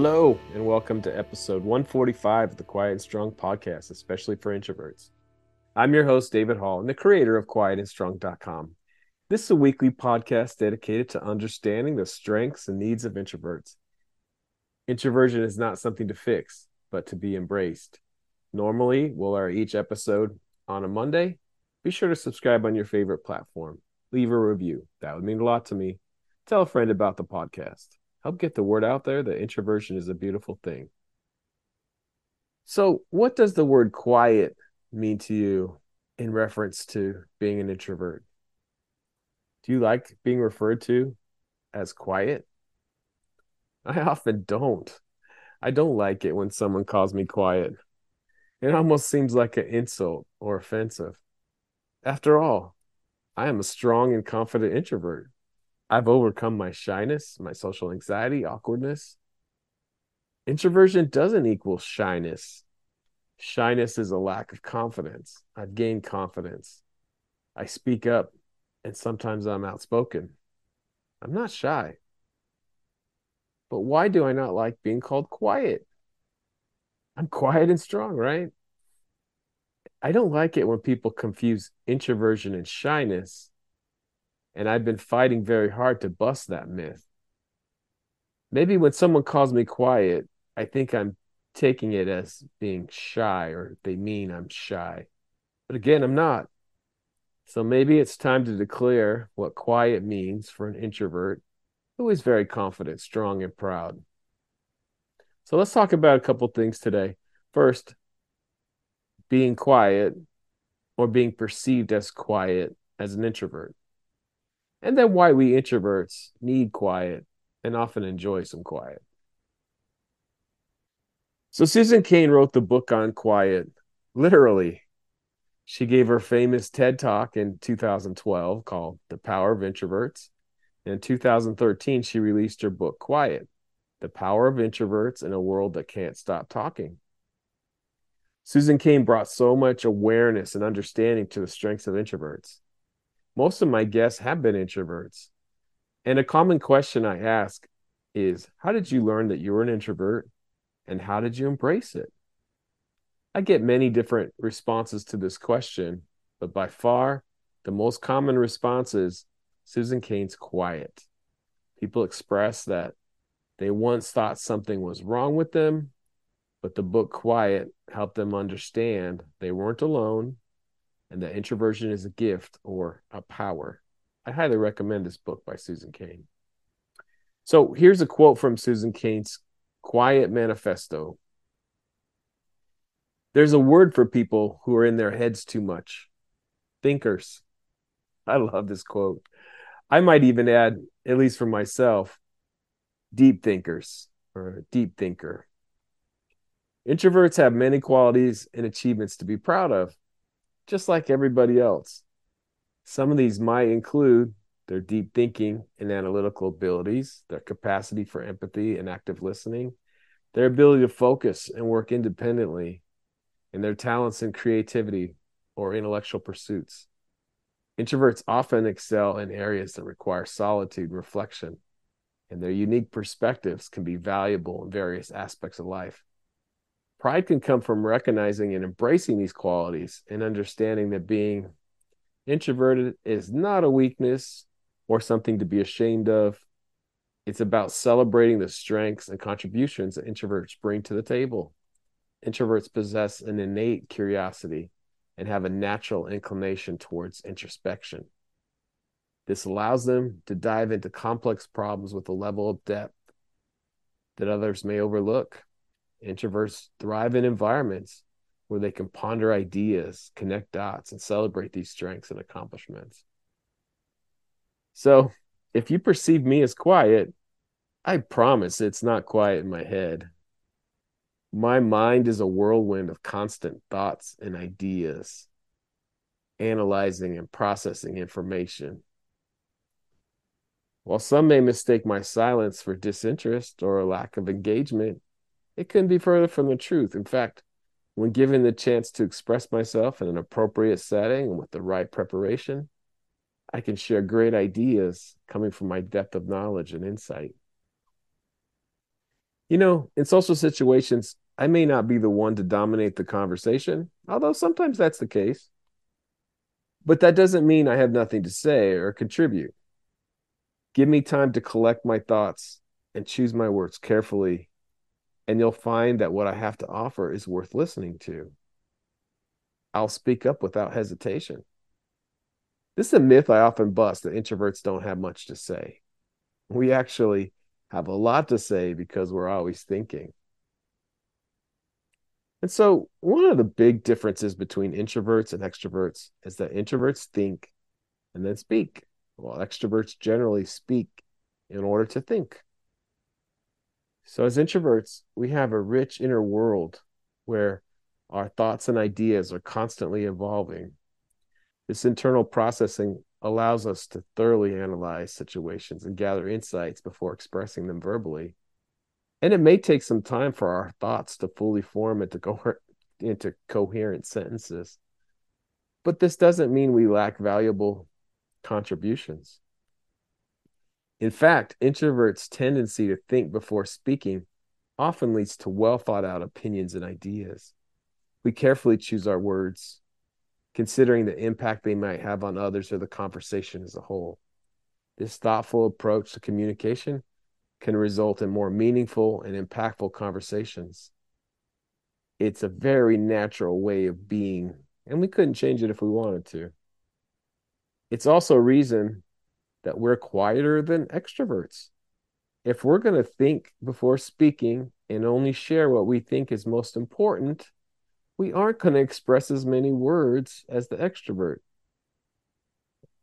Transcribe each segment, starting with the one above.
Hello, and welcome to episode 145 of the Quiet and Strong podcast, especially for introverts. I'm your host, David Hall, and the creator of quietandstrong.com. This is a weekly podcast dedicated to understanding the strengths and needs of introverts. Introversion is not something to fix, but to be embraced. Normally, we'll air each episode on a Monday. Be sure to subscribe on your favorite platform. Leave a review. That would mean a lot to me. Tell a friend about the podcast help get the word out there that introversion is a beautiful thing. So, what does the word quiet mean to you in reference to being an introvert? Do you like being referred to as quiet? I often don't. I don't like it when someone calls me quiet. It almost seems like an insult or offensive. After all, I am a strong and confident introvert. I've overcome my shyness, my social anxiety, awkwardness. Introversion doesn't equal shyness. Shyness is a lack of confidence. I've gained confidence. I speak up, and sometimes I'm outspoken. I'm not shy. But why do I not like being called quiet? I'm quiet and strong, right? I don't like it when people confuse introversion and shyness and I've been fighting very hard to bust that myth. Maybe when someone calls me quiet, I think I'm taking it as being shy or they mean I'm shy. But again, I'm not. So maybe it's time to declare what quiet means for an introvert who is very confident, strong, and proud. So let's talk about a couple things today. First, being quiet or being perceived as quiet as an introvert and then why we introverts need quiet and often enjoy some quiet. So, Susan Cain wrote the book on quiet, literally. She gave her famous TED talk in 2012 called The Power of Introverts. In 2013, she released her book, Quiet The Power of Introverts in a World That Can't Stop Talking. Susan Cain brought so much awareness and understanding to the strengths of introverts most of my guests have been introverts. And a common question I ask is How did you learn that you were an introvert and how did you embrace it? I get many different responses to this question, but by far the most common response is Susan Cain's quiet. People express that they once thought something was wrong with them, but the book Quiet helped them understand they weren't alone and that introversion is a gift or a power. I highly recommend this book by Susan Cain. So here's a quote from Susan Cain's Quiet Manifesto. There's a word for people who are in their heads too much thinkers. I love this quote. I might even add, at least for myself, deep thinkers or deep thinker. Introverts have many qualities and achievements to be proud of just like everybody else. Some of these might include their deep thinking and analytical abilities, their capacity for empathy and active listening, their ability to focus and work independently, and their talents in creativity or intellectual pursuits. Introverts often excel in areas that require solitude, reflection, and their unique perspectives can be valuable in various aspects of life. Pride can come from recognizing and embracing these qualities and understanding that being introverted is not a weakness or something to be ashamed of. It's about celebrating the strengths and contributions that introverts bring to the table. Introverts possess an innate curiosity and have a natural inclination towards introspection. This allows them to dive into complex problems with a level of depth that others may overlook. Introverts thrive in environments where they can ponder ideas, connect dots, and celebrate these strengths and accomplishments. So, if you perceive me as quiet, I promise it's not quiet in my head. My mind is a whirlwind of constant thoughts and ideas, analyzing and processing information. While some may mistake my silence for disinterest or a lack of engagement, it couldn't be further from the truth. In fact, when given the chance to express myself in an appropriate setting and with the right preparation, I can share great ideas coming from my depth of knowledge and insight. You know, in social situations, I may not be the one to dominate the conversation, although sometimes that's the case. But that doesn't mean I have nothing to say or contribute. Give me time to collect my thoughts and choose my words carefully, and you'll find that what I have to offer is worth listening to. I'll speak up without hesitation. This is a myth I often bust that introverts don't have much to say. We actually have a lot to say because we're always thinking. And so, one of the big differences between introverts and extroverts is that introverts think and then speak, while extroverts generally speak in order to think. So, as introverts, we have a rich inner world where our thoughts and ideas are constantly evolving. This internal processing allows us to thoroughly analyze situations and gather insights before expressing them verbally. And it may take some time for our thoughts to fully form into, co- into coherent sentences. But this doesn't mean we lack valuable contributions. In fact, introverts' tendency to think before speaking often leads to well thought out opinions and ideas. We carefully choose our words, considering the impact they might have on others or the conversation as a whole. This thoughtful approach to communication can result in more meaningful and impactful conversations. It's a very natural way of being, and we couldn't change it if we wanted to. It's also a reason that we're quieter than extroverts. If we're going to think before speaking and only share what we think is most important, we aren't going to express as many words as the extrovert.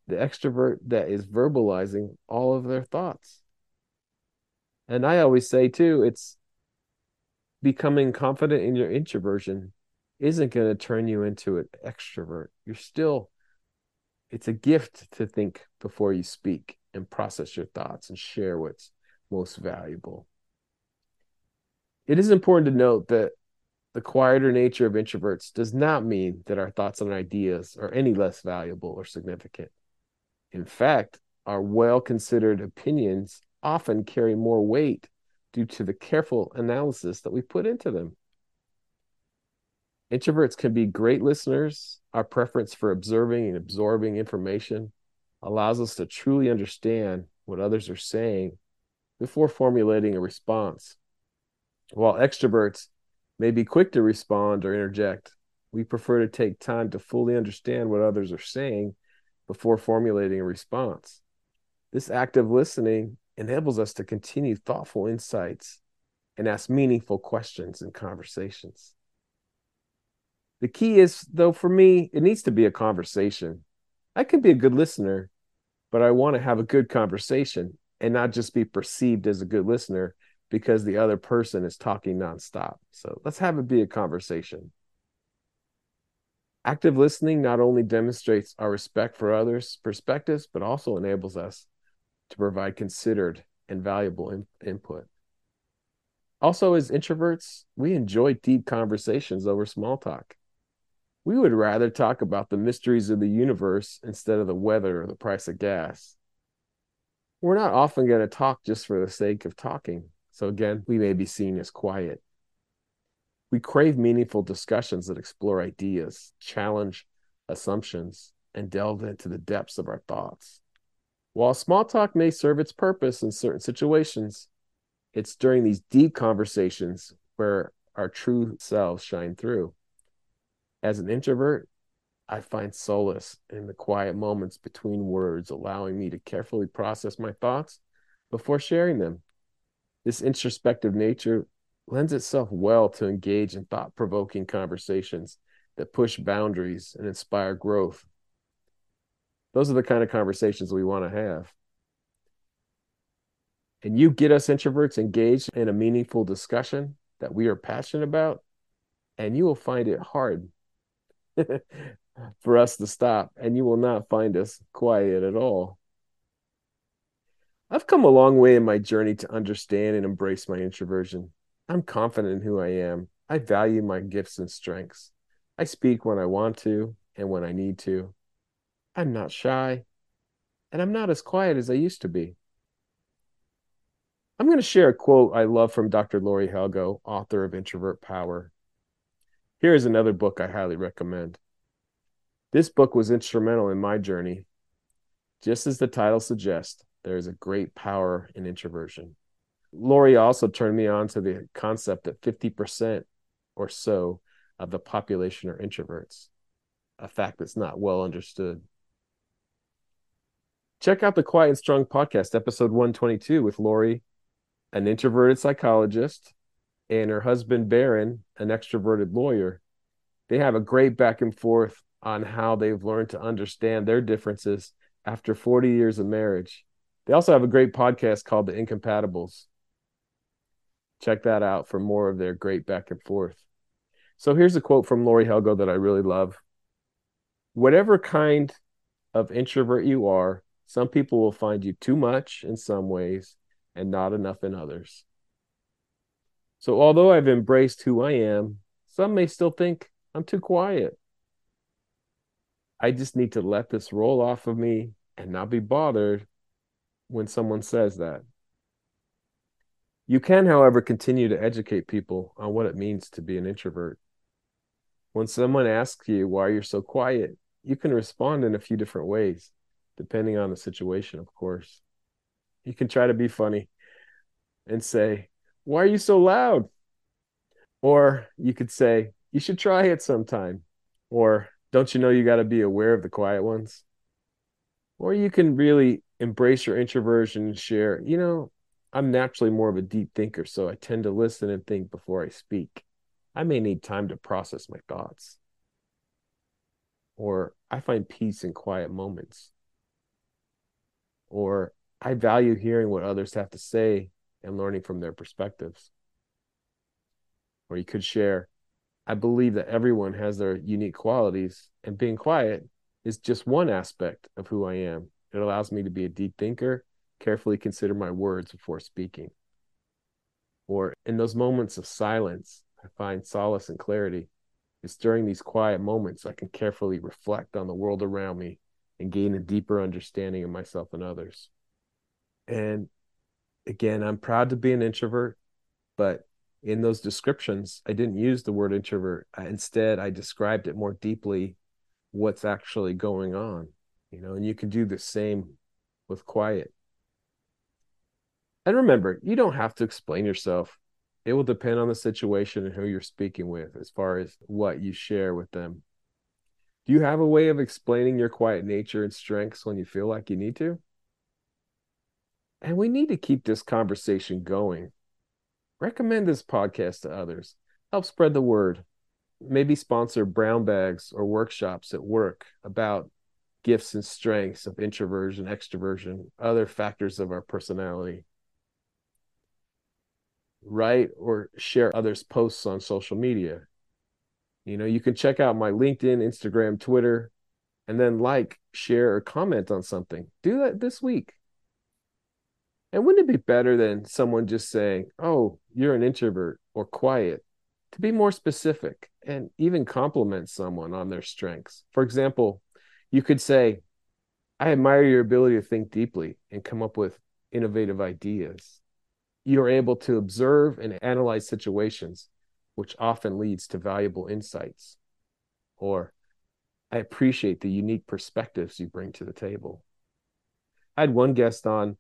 The extrovert that is verbalizing all of their thoughts. And I always say, too, it's becoming confident in your introversion isn't going to turn you into an extrovert. You're still, it's a gift to think before you speak and process your thoughts and share what's most valuable. It is important to note that the quieter nature of introverts does not mean that our thoughts and ideas are any less valuable or significant. In fact, our well considered opinions often carry more weight due to the careful analysis that we put into them. Introverts can be great listeners. Our preference for observing and absorbing information allows us to truly understand what others are saying before formulating a response. While extroverts may be quick to respond or interject. We prefer to take time to fully understand what others are saying before formulating a response. This active listening enables us to continue thoughtful insights and ask meaningful questions in conversations. The key is, though, for me, it needs to be a conversation. I can be a good listener, but I want to have a good conversation and not just be perceived as a good listener because the other person is talking nonstop. So let's have it be a conversation. Active listening not only demonstrates our respect for others' perspectives, but also enables us to provide considered and valuable in- input. Also, as introverts, we enjoy deep conversations over small talk. We would rather talk about the mysteries of the universe instead of the weather or the price of gas. We're not often going to talk just for the sake of talking. So again, we may be seen as quiet. We crave meaningful discussions that explore ideas, challenge assumptions, and delve into the depths of our thoughts. While small talk may serve its purpose in certain situations, it's during these deep conversations where our true selves shine through. As an introvert, I find solace in the quiet moments between words, allowing me to carefully process my thoughts before sharing them. This introspective nature lends itself well to engage in thought provoking conversations that push boundaries and inspire growth. Those are the kind of conversations we want to have. And you get us introverts engaged in a meaningful discussion that we are passionate about, and you will find it hard for us to stop, and you will not find us quiet at all. I've come a long way in my journey to understand and embrace my introversion. I'm confident in who I am. I value my gifts and strengths. I speak when I want to and when I need to. I'm not shy, and I'm not as quiet as I used to be. I'm going to share a quote I love from Dr. Laurie Helgoe, author of Introvert Power. Here is another book I highly recommend. This book was instrumental in my journey. Just as the title suggests, there is a great power in introversion. Laurie also turned me on to the concept that 50% or so of the population are introverts, a fact that's not well understood. Check out the Quiet and Strong podcast, episode 122, with Laurie, an introverted psychologist, and her husband, Barron, an extroverted lawyer. They have a great back and forth on how they've learned to understand their differences after 40 years of marriage. They also have a great podcast called The Incompatibles. Check that out for more of their great back and forth. So here's a quote from Laurie Helgoe that I really love. Whatever kind of introvert you are, some people will find you too much in some ways and not enough in others. So although I've embraced who I am, some may still think I'm too quiet. I just need to let this roll off of me and not be bothered when someone says that. You can, however, continue to educate people on what it means to be an introvert. When someone asks you why you're so quiet, you can respond in a few different ways, depending on the situation, of course. You can try to be funny and say, Why are you so loud? Or you could say, You should try it sometime. Or don't you know you got to be aware of the quiet ones? Or you can really embrace your introversion and share, you know, I'm naturally more of a deep thinker, so I tend to listen and think before I speak. I may need time to process my thoughts. Or I find peace in quiet moments. Or I value hearing what others have to say and learning from their perspectives. Or you could share, I believe that everyone has their unique qualities, and being quiet is just one aspect of who I am. It allows me to be a deep thinker carefully consider my words before speaking. Or in those moments of silence, I find solace and clarity. It's during these quiet moments I can carefully reflect on the world around me and gain a deeper understanding of myself and others. And again, I'm proud to be an introvert, but in those descriptions, I didn't use the word introvert. Instead, I described it more deeply what's actually going on, you know, and you can do the same with quiet. And remember, you don't have to explain yourself. It will depend on the situation and who you're speaking with as far as what you share with them. Do you have a way of explaining your quiet nature and strengths when you feel like you need to? And we need to keep this conversation going. Recommend this podcast to others. Help spread the word. Maybe sponsor brown bags or workshops at work about gifts and strengths of introversion, extroversion, other factors of our personality write or share others' posts on social media. You know, you can check out my LinkedIn, Instagram, Twitter, and then like, share, or comment on something. Do that this week. And wouldn't it be better than someone just saying, oh, you're an introvert or quiet? To be more specific and even compliment someone on their strengths. For example, you could say, I admire your ability to think deeply and come up with innovative ideas you're able to observe and analyze situations, which often leads to valuable insights. Or, I appreciate the unique perspectives you bring to the table. I had one guest on,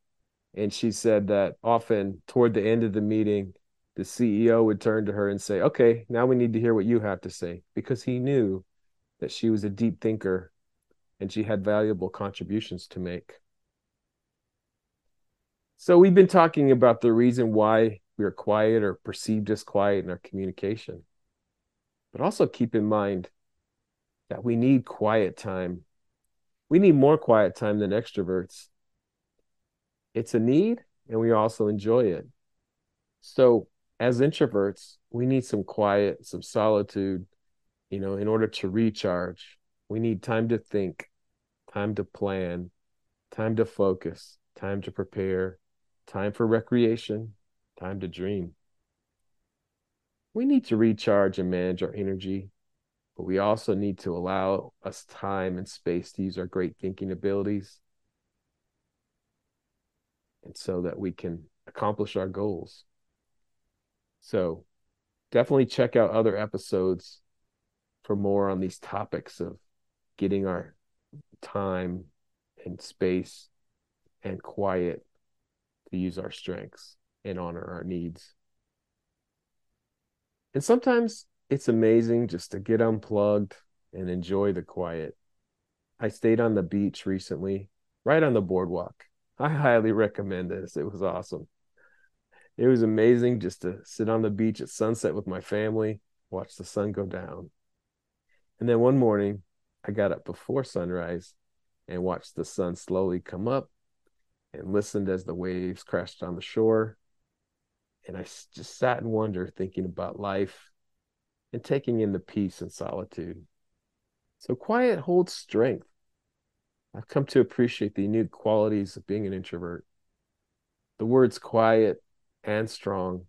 and she said that often toward the end of the meeting, the CEO would turn to her and say, Okay, now we need to hear what you have to say, because he knew that she was a deep thinker and she had valuable contributions to make. So we've been talking about the reason why we are quiet or perceived as quiet in our communication. But also keep in mind that we need quiet time. We need more quiet time than extroverts. It's a need and we also enjoy it. So as introverts, we need some quiet, some solitude, you know, in order to recharge. We need time to think, time to plan, time to focus, time to prepare, time for recreation, time to dream. We need to recharge and manage our energy, but we also need to allow us time and space to use our great thinking abilities. And so that we can accomplish our goals. So definitely check out other episodes for more on these topics of getting our time and space and quiet to use our strengths and honor our needs. And sometimes it's amazing just to get unplugged and enjoy the quiet. I stayed on the beach recently, right on the boardwalk. I highly recommend this. It was awesome. It was amazing just to sit on the beach at sunset with my family, watch the sun go down. And then one morning, I got up before sunrise and watched the sun slowly come up and listened as the waves crashed on the shore. And I just sat in wonder, thinking about life and taking in the peace and solitude. So quiet holds strength. I've come to appreciate the unique qualities of being an introvert. The words quiet and strong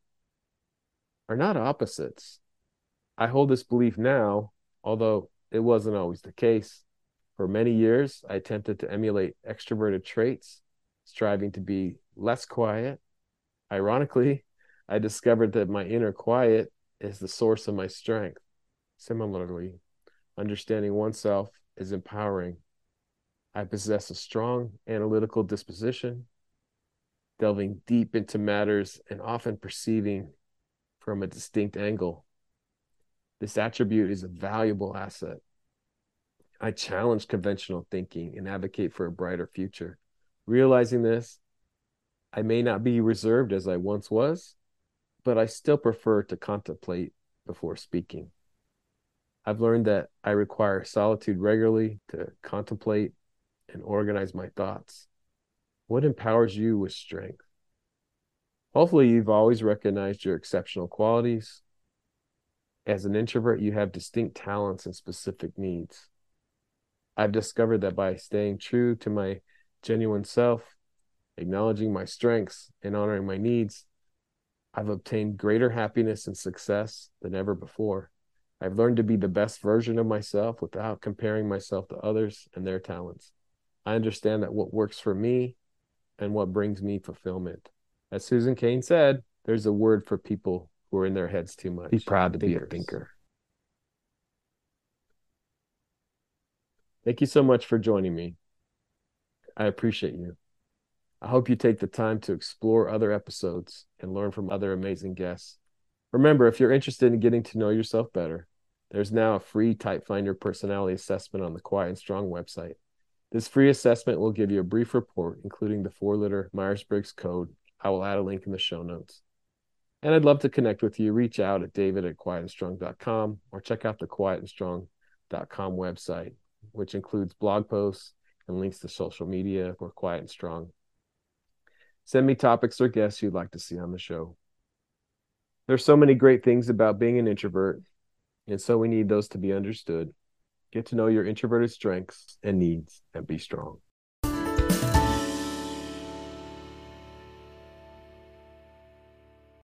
are not opposites. I hold this belief now, although it wasn't always the case. For many years, I attempted to emulate extroverted traits, striving to be less quiet. Ironically, I discovered that my inner quiet is the source of my strength. Similarly, understanding oneself is empowering. I possess a strong analytical disposition, delving deep into matters and often perceiving from a distinct angle. This attribute is a valuable asset. I challenge conventional thinking and advocate for a brighter future. Realizing this, I may not be reserved as I once was, but I still prefer to contemplate before speaking. I've learned that I require solitude regularly to contemplate and organize my thoughts. What empowers you with strength? Hopefully, you've always recognized your exceptional qualities. As an introvert, you have distinct talents and specific needs. I've discovered that by staying true to my genuine self, acknowledging my strengths, and honoring my needs, I've obtained greater happiness and success than ever before. I've learned to be the best version of myself without comparing myself to others and their talents. I understand that what works for me and what brings me fulfillment. As Susan Cain said, there's a word for people who are in their heads too much. Be proud to Thinkers. be a thinker. Thank you so much for joining me. I appreciate you. I hope you take the time to explore other episodes and learn from other amazing guests. Remember, if you're interested in getting to know yourself better, there's now a free Type Finder personality assessment on the Quiet and Strong website. This free assessment will give you a brief report, including the four letter Myers Briggs code. I will add a link in the show notes. And I'd love to connect with you. Reach out at david at quietandstrong.com or check out the quietandstrong.com website which includes blog posts and links to social media for Quiet and Strong. Send me topics or guests you'd like to see on the show. There's so many great things about being an introvert, and so we need those to be understood. Get to know your introverted strengths and needs and be strong.